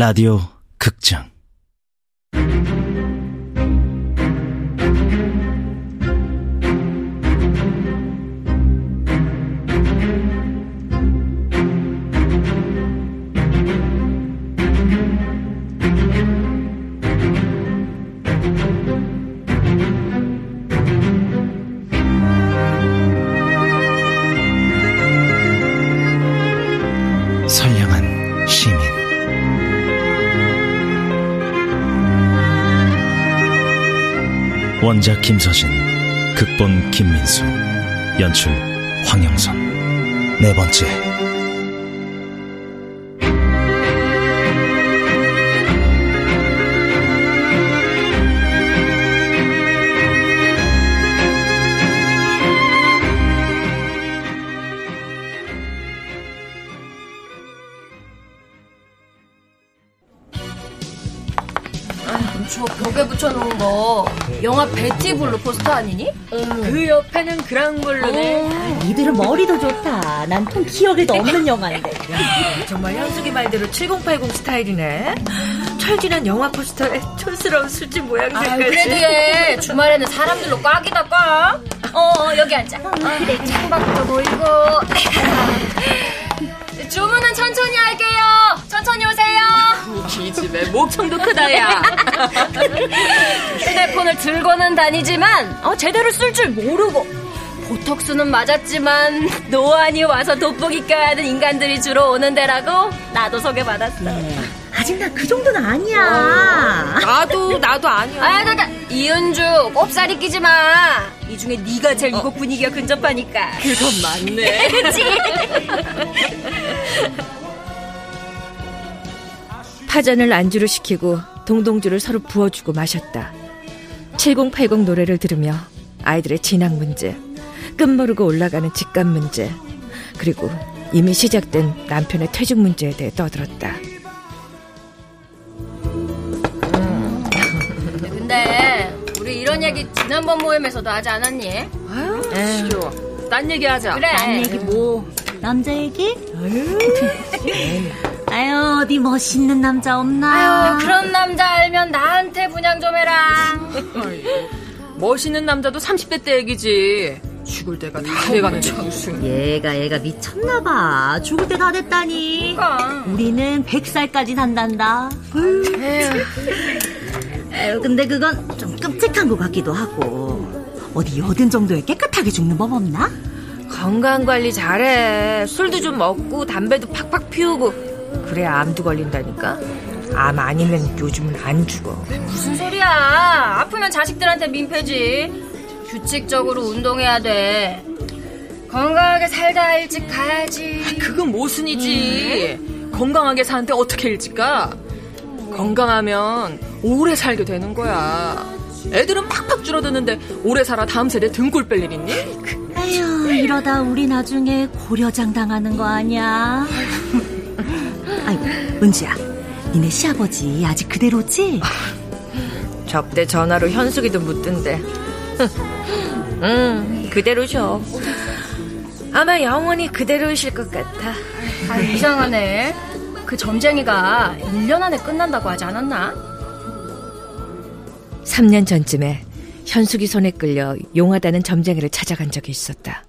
라디오 극장 원작 김서진 극본 김민수 연출 황영선. 네 번째 붙여놓은 거 영화 베티블루 포스터 아니니? 그 옆에는 그랑블루네. 얘들은 머리도 좋다. 난 통 기억에도 없는 영화인데. 정말 현숙이 말대로 7080 스타일이네. 철 지난 영화 포스터에 촌스러운 술집 모양 아. 그래도 얘 주말에는 사람들로 꽉이다 꽉. 어 여기 앉자. 어, 그래 창밖도 보이고. 주문은 천천히 할게요. 천천히 오세요. 이 집에 목청도 크다, 야. 휴대폰을 들고는 다니지만 어, 제대로 쓸 줄 모르고 보톡스는 맞았지만 노안이 와서 돋보기 껴야 하는 인간들이 주로 오는 데라고 나도 소개받았어. 아직 나 그 정도는 아니야. 나도, 나도 아니야. 아, 나, 나, 이은주 꼽사리 끼지 마. 이 중에 네가 제일 이곡 분위기가 근접하니까. 그건 맞네. 그치? 파전을 안주로 시키고 동동주를 서로 부어주고 마셨다. 7080 노래를 들으며 아이들의 진학 문제, 끝모르고 올라가는 집값 문제, 그리고 이미 시작된 남편의 퇴직 문제에 대해 떠들었다. 근데 우리 이런 얘기 지난번 모임에서도 하지 않았니? 아유, 싫어. 딴 얘기 하자. 그래. 남 얘기 뭐? 남자 얘기? 아유, 어디 멋있는 남자 없나? 아유 그런 남자 알면 나한테 분양 좀 해라. 멋있는 남자도 30대 때 얘기지. 죽을 때가 다 돼가는데 무슨. 얘가 얘가 미쳤나봐. 죽을 때 다 됐다니. 그러니까. 우리는 100살까지 산단다. 에휴, 근데 그건 좀 끔찍한 것 같기도 하고. 어디 여든 정도에 깨끗하게 죽는 법 없나? 건강 관리 잘해. 술도 좀 먹고 담배도 팍팍 피우고. 그래야 암도 걸린다니까. 암 아니면 요즘은 안 죽어. 무슨 소리야? 아프면 자식들한테 민폐지. 규칙적으로 운동해야 돼. 건강하게 살다 일찍 가야지. 그건 모순이지. 건강하게 사는데 어떻게 일찍 가? 건강하면 오래 살게 되는 거야. 애들은 팍팍 줄어드는데 오래 살아 다음 세대 등골 뺄 일 있니? 아휴, 이러다 우리 나중에 고려장 당하는 거 아니야? 아이고, 은지야. 니네 시아버지 아직 그대로지? 접대 전화로 현숙이도 묻던데. 응, 그대로셔. 아마 영원히 그대로이실 것 같아. 아, 이상하네. 그 점쟁이가 1년 안에 끝난다고 하지 않았나? 3년 전쯤에 현숙이 손에 끌려 용하다는 점쟁이를 찾아간 적이 있었다.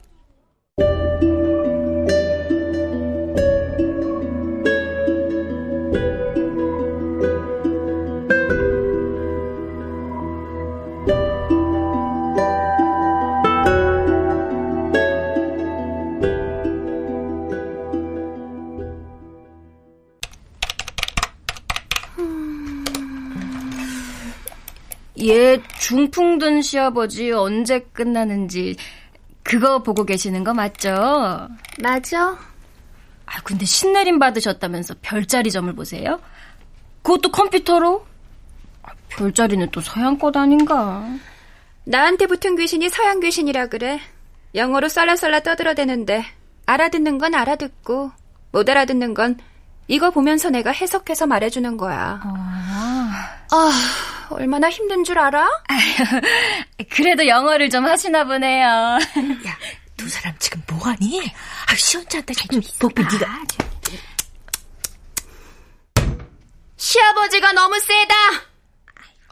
얘 중풍 든 시아버지 언제 끝나는지 그거 보고 계시는 거 맞죠? 맞아. 아 근데 신내림 받으셨다면서 별자리 점을 보세요? 그것도 컴퓨터로? 아, 별자리는 또 서양 것 아닌가? 나한테 붙은 귀신이 서양 귀신이라 그래. 영어로 썰라썰라 떠들어대는데 알아듣는 건 알아듣고 못 알아듣는 건 이거 보면서 내가 해석해서 말해주는 거야. 아, 얼마나 힘든 줄 알아? 그래도 영어를 좀 하시나 보네요. 야, 두 사람 지금 뭐하니? 아, 시원찮다. 뭐, 뭐, 네가 시아버지가 너무 세다.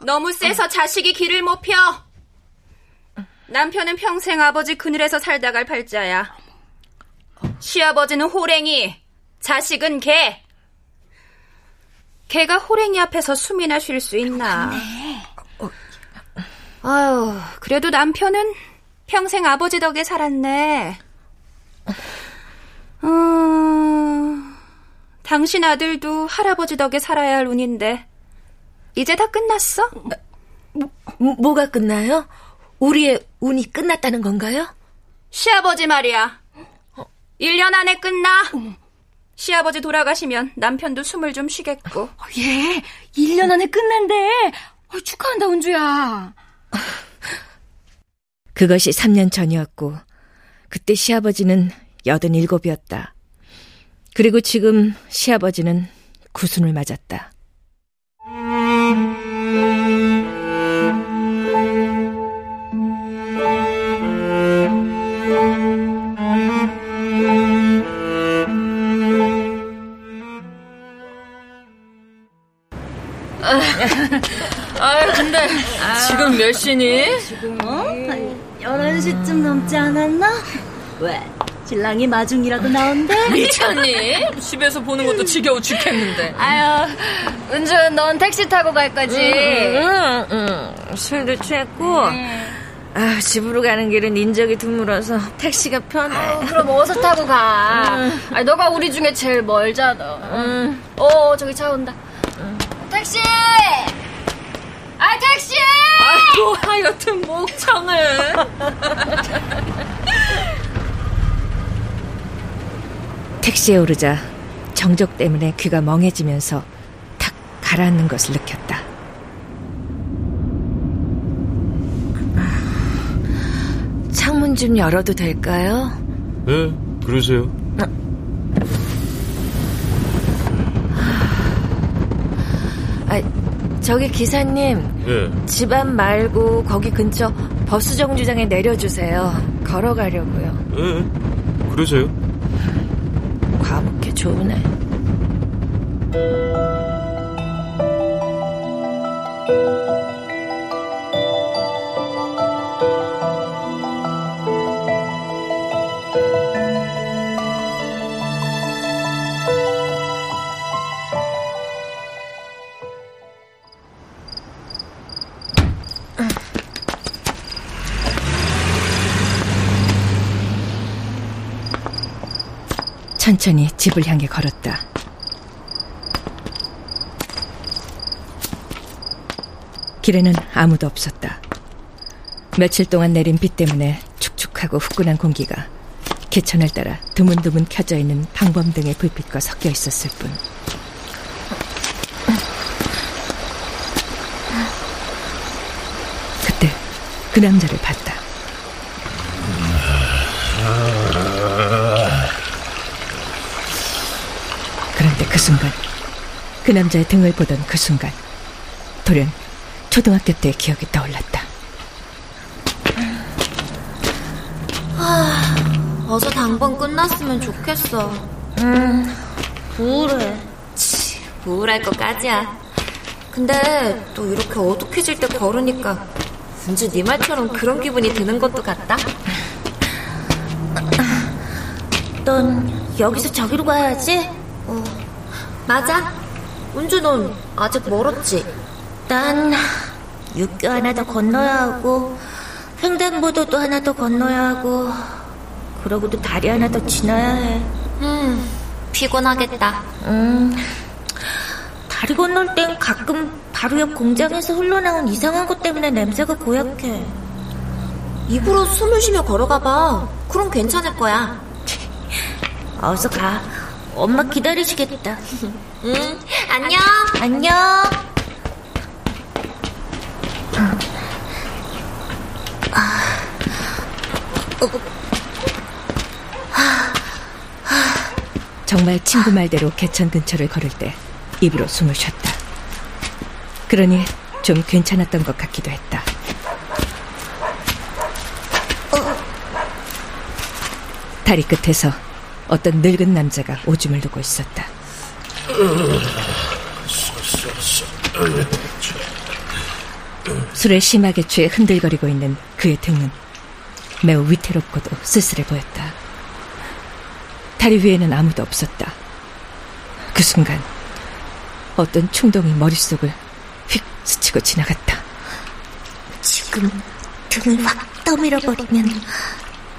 너무 세서 자식이 길을 못 펴. 남편은 평생 아버지 그늘에서 살다 갈 팔자야. 시아버지는 호랭이, 자식은 개. 개가 호랭이 앞에서 숨이나 쉴 수 있나. 아유, 그래도 남편은 평생 아버지 덕에 살았네. 음, 당신 아들도 할아버지 덕에 살아야 할 운인데, 이제 다 끝났어? 뭐, 뭐가 끝나요? 우리의 운이 끝났다는 건가요? 시아버지 말이야. 1년 안에 끝나. 시아버지 돌아가시면 남편도 숨을 좀 쉬겠고. 예, 1년 안에 끝난대. 어, 축하한다, 은주야. 그것이 3년 전이었고, 그때 시아버지는 87이었다. 그리고 지금 시아버지는 구순을 맞았다. 지금 몇 시니? 지금 어? 11시쯤 넘지 않았나? 왜? 신랑이 마중이라도 나온대? 미쳤니? 집에서 보는 것도 지겨워 죽겠는데. 아유, 은주, 넌 택시 타고 갈 거지? 응, 응. 술도 취했고, 아, 집으로 가는 길은 인적이 드물어서 택시가 편해. 어, 그럼 어서 타고 가. 아니, 너가 우리 중에 제일 멀잖아. 어, 저기 차 온다. 택시! 아, 택시! 아이고 하여튼 목청을. 택시에 오르자 정적 때문에 귀가 멍해지면서 탁 가라앉는 것을 느꼈다. 창문 좀 열어도 될까요? 네, 그러세요. 저기 기사님, 예. 집안 말고 거기 근처 버스 정류장에 내려주세요. 걸어가려고요. 예. 그러세요. 과묵해 좋으네. 천천히 집을 향해 걸었다. 길에는 아무도 없었다. 며칠 동안 내린 비 때문에 축축하고 후끈한 공기가 개천을 따라 드문드문 켜져 있는 방범등의 불빛과 섞여 있었을 뿐. 그때 그 남자를 봤다. 그 순간, 그 남자의 등을 보던 그 순간, 돌연 초등학교 때의 기억이 떠올랐다. 어서 당번 끝났으면 좋겠어. 우울해. 우울할 것까지야. 근데 또 이렇게 어둑해질 때 걸으니까 왠지 네 말처럼 그런 기분이 드는 것도 같다. 넌 여기서 저기로 가야지. 어, 맞아. 은주 넌 아직 멀었지? 난 육교 하나 더 건너야 하고 횡단보도도 하나 더 건너야 하고 그러고도 다리 하나 더 지나야 해. 음, 피곤하겠다. 음, 다리 건널 땐 가끔 바로 옆 공장에서 흘러나온 이상한 것 때문에 냄새가 고약해. 입으로 숨을 쉬며 걸어가봐. 그럼 괜찮을 거야. 어서 가. 엄마 기다리시겠다. 응, 안녕. 안녕. 정말 친구 말대로 개천 근처를 걸을 때 입으로 숨을 쉬었다. 그러니 좀 괜찮았던 것 같기도 했다. 다리 끝에서 어떤 늙은 남자가 오줌을 누고 있었다. 술에 심하게 취해 흔들거리고 있는 그의 등은 매우 위태롭고도 쓸쓸해 보였다. 다리 위에는 아무도 없었다. 그 순간 어떤 충동이 머릿속을 휙 스치고 지나갔다. 지금 등을 확 떠밀어버리면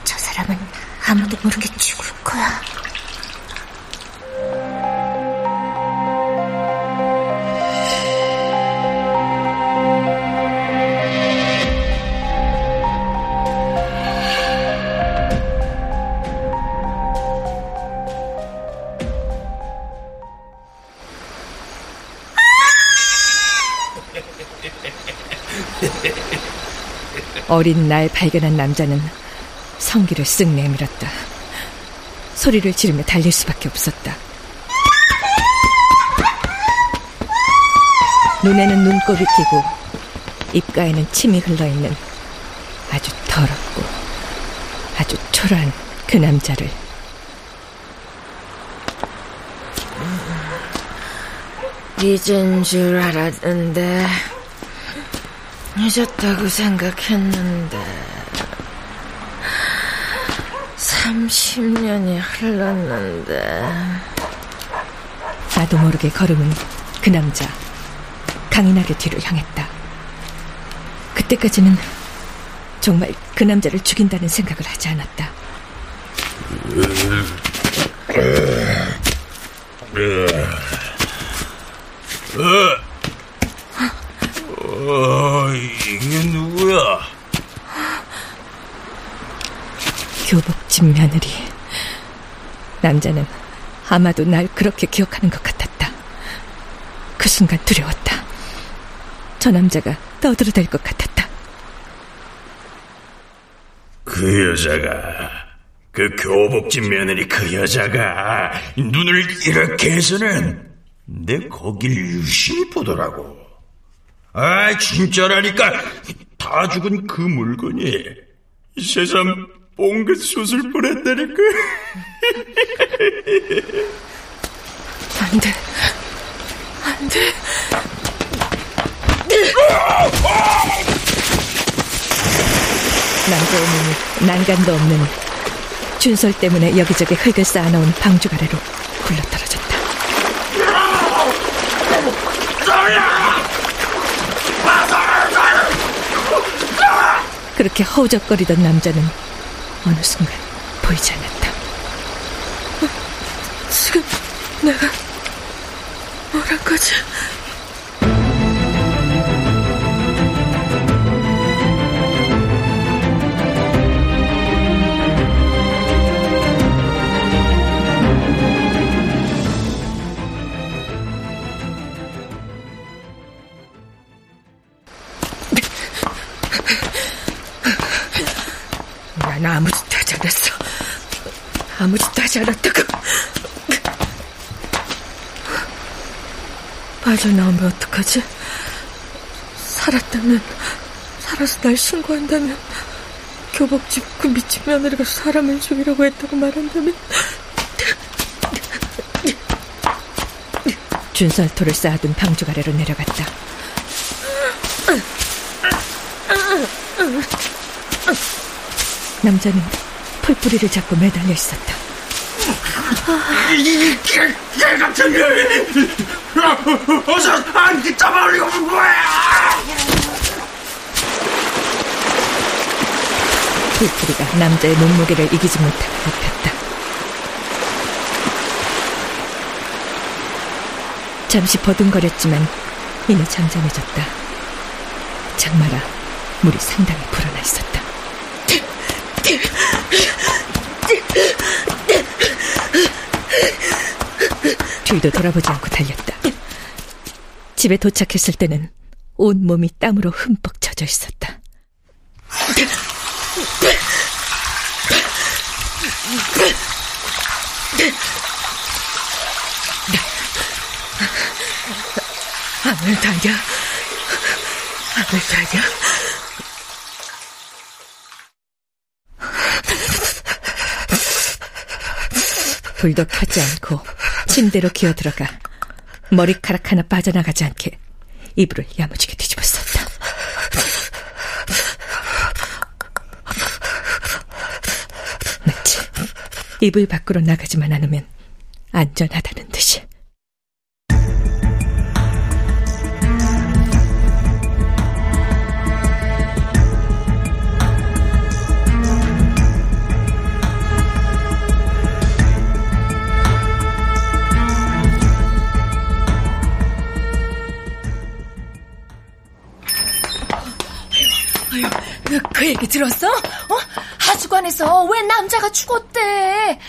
저 사람은 아무도 모르게 죽을 거야. 어린 날 발견한 남자는 성기를 쓱 내밀었다. 소리를 지르며 달릴 수밖에 없었다. 눈에는 눈곱이 끼고 입가에는 침이 흘러있는 아주 더럽고 아주 초라한 그 남자를 잊은 줄 알았는데 잊었다고 생각했는데 30년이 흘렀는데. 나도 모르게 걸음은 그 남자 강인하게 뒤를 향했다. 그때까지는 정말 그 남자를 죽인다는 생각을 하지 않았다 어, 이게 누구야? 교복집 며느리. 남자는 아마도 날 그렇게 기억하는 것 같았다. 그 순간 두려웠다. 저 남자가 떠들어댈 것 같았다. 그 여자가, 그 교복집 며느리 그 여자가 눈을 이렇게 해서는 내 거길 유심히 보더라고. 아, 진짜라니까 다 죽은 그 물건이 세상 뽕긋 솟을 뻔했다니까. 안 돼. 안 돼. 남자의 눈이 난간도 없는 준설 때문에 여기저기 흙을 쌓아놓은 방죽 아래로 굴러떨어졌다. 그렇게 허우적거리던 남자는 어느 순간 보이지 않았다. 지금 내가 뭐란 거지? 하지 않았다고. 빠져나오면 어떡하지? 살았다면, 살아서 날 신고한다면, 교복집 그 미친 며느리가 사람을 죽이려고 했다고 말한다면, 준설토를 쌓아둔 방죽 아래로 내려갔다. 남자는 풀뿌리를 잡고 매달려 있었다. 이 개, 같은 년! 어서 안 기타버리고 뭐야! 풀뿌리가 남자의 몸무게를 이기지 못하고 눕혔다. 잠시 버둥거렸지만 이내 잠잠해졌다. 장마라 물이 상당히 불어나 있었다. 뒤도 돌아보지 않고 달렸다. 집에 도착했을 때는 온 몸이 땀으로 흠뻑 젖어 있었다. 아무 일도 아니야. 아무 일도 아니야. 불도 켜지 않고 침대로 기어 들어가 머리카락 하나 빠져나가지 않게 이불을 야무지게 뒤집었었다. 마치 이불 밖으로 나가지만 않으면 안전하다 얘기 들었어? 어? 하수관에서 왜 남자가 죽었대?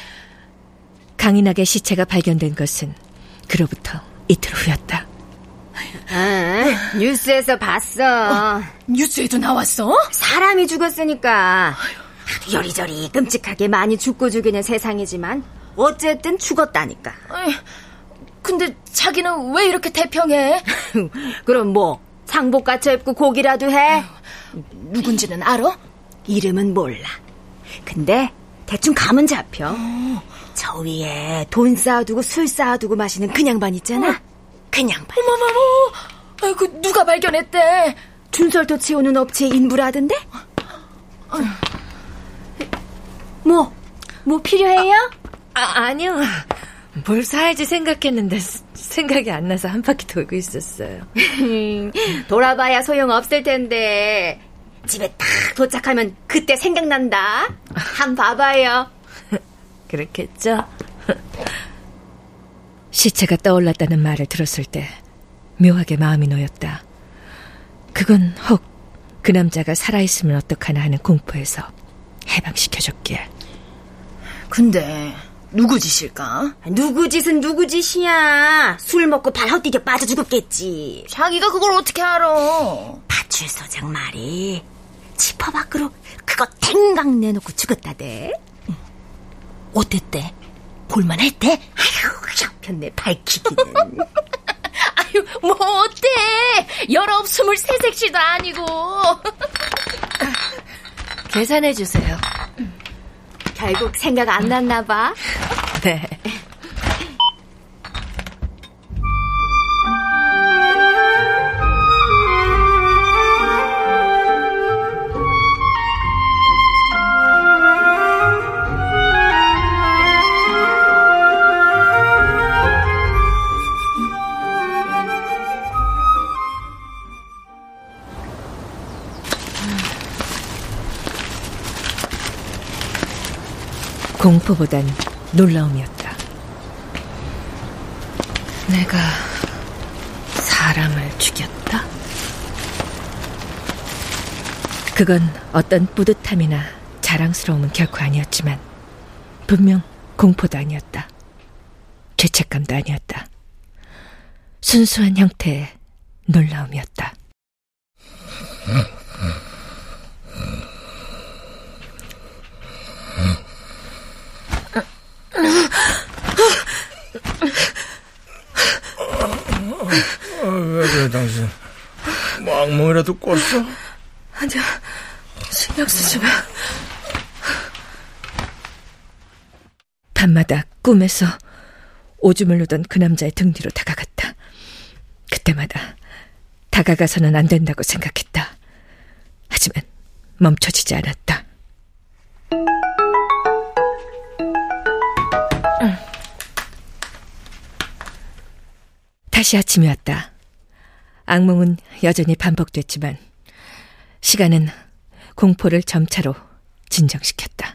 강인하게 시체가 발견된 것은 그로부터 이틀 후였다. 아, 뉴스에서 봤어. 어, 뉴스에도 나왔어? 사람이 죽었으니까. 여리저리 끔찍하게 많이 죽고 죽이는 세상이지만 어쨌든 죽었다니까. 근데 자기는 왜 이렇게 태평해? 그럼 뭐 상복 갖춰 입고 고기라도 해? 누군지는 알아? 이름은 몰라. 근데 대충 감은 잡혀. 어. 저 위에 돈 쌓아두고 술 쌓아두고 마시는 그냥 반 있잖아. 어. 그냥 반. 어머머머. 아이고 누가 발견했대? 준설도 채우는 업체 인부라던데? 어. 뭐? 뭐 필요해요? 아, 아니요. 뭘 사야지 생각했는데 생각이 안 나서 한 바퀴 돌고 있었어요. 돌아봐야 소용없을 텐데 집에 딱 도착하면 그때 생각난다. 한 봐봐요. 그렇겠죠? 시체가 떠올랐다는 말을 들었을 때 묘하게 마음이 놓였다. 그건 혹 그 남자가 살아있으면 어떡하나 하는 공포에서 해방시켜줬기에. 근데 누구 짓일까? 누구 짓은 누구 짓이야. 술 먹고 발 헛디뎌 빠져 죽었겠지. 자기가 그걸 어떻게 알아? 파출소장 말이 지퍼 밖으로 그거 탱강 내놓고 죽었다대. 어땠대? 볼만했대? 아휴, 형편내 밝히기는. 아유, 뭐 어때? 열아홉 스물 세 색시도 아니고. 계산해 주세요. 결국 생각 안 났나 봐. 공포보단 놀라움이었다. 내가 사람을 죽였다? 그건 어떤 뿌듯함이나 자랑스러움은 결코 아니었지만 분명 공포도 아니었다. 죄책감도 아니었다. 순수한 형태의 놀라움이었다. 왜 그래 당신? 뭐 악몽이라도 꿨어? 아니야 신경 쓰지 마. 밤마다 꿈에서 오줌을 누던 그 남자의 등 뒤로 다가갔다. 그때마다 다가가서는 안 된다고 생각했다. 하지만 멈춰지지 않았다 다시 아침이었다. 악몽은 여전히 반복됐지만 시간은 공포를 점차로 진정시켰다.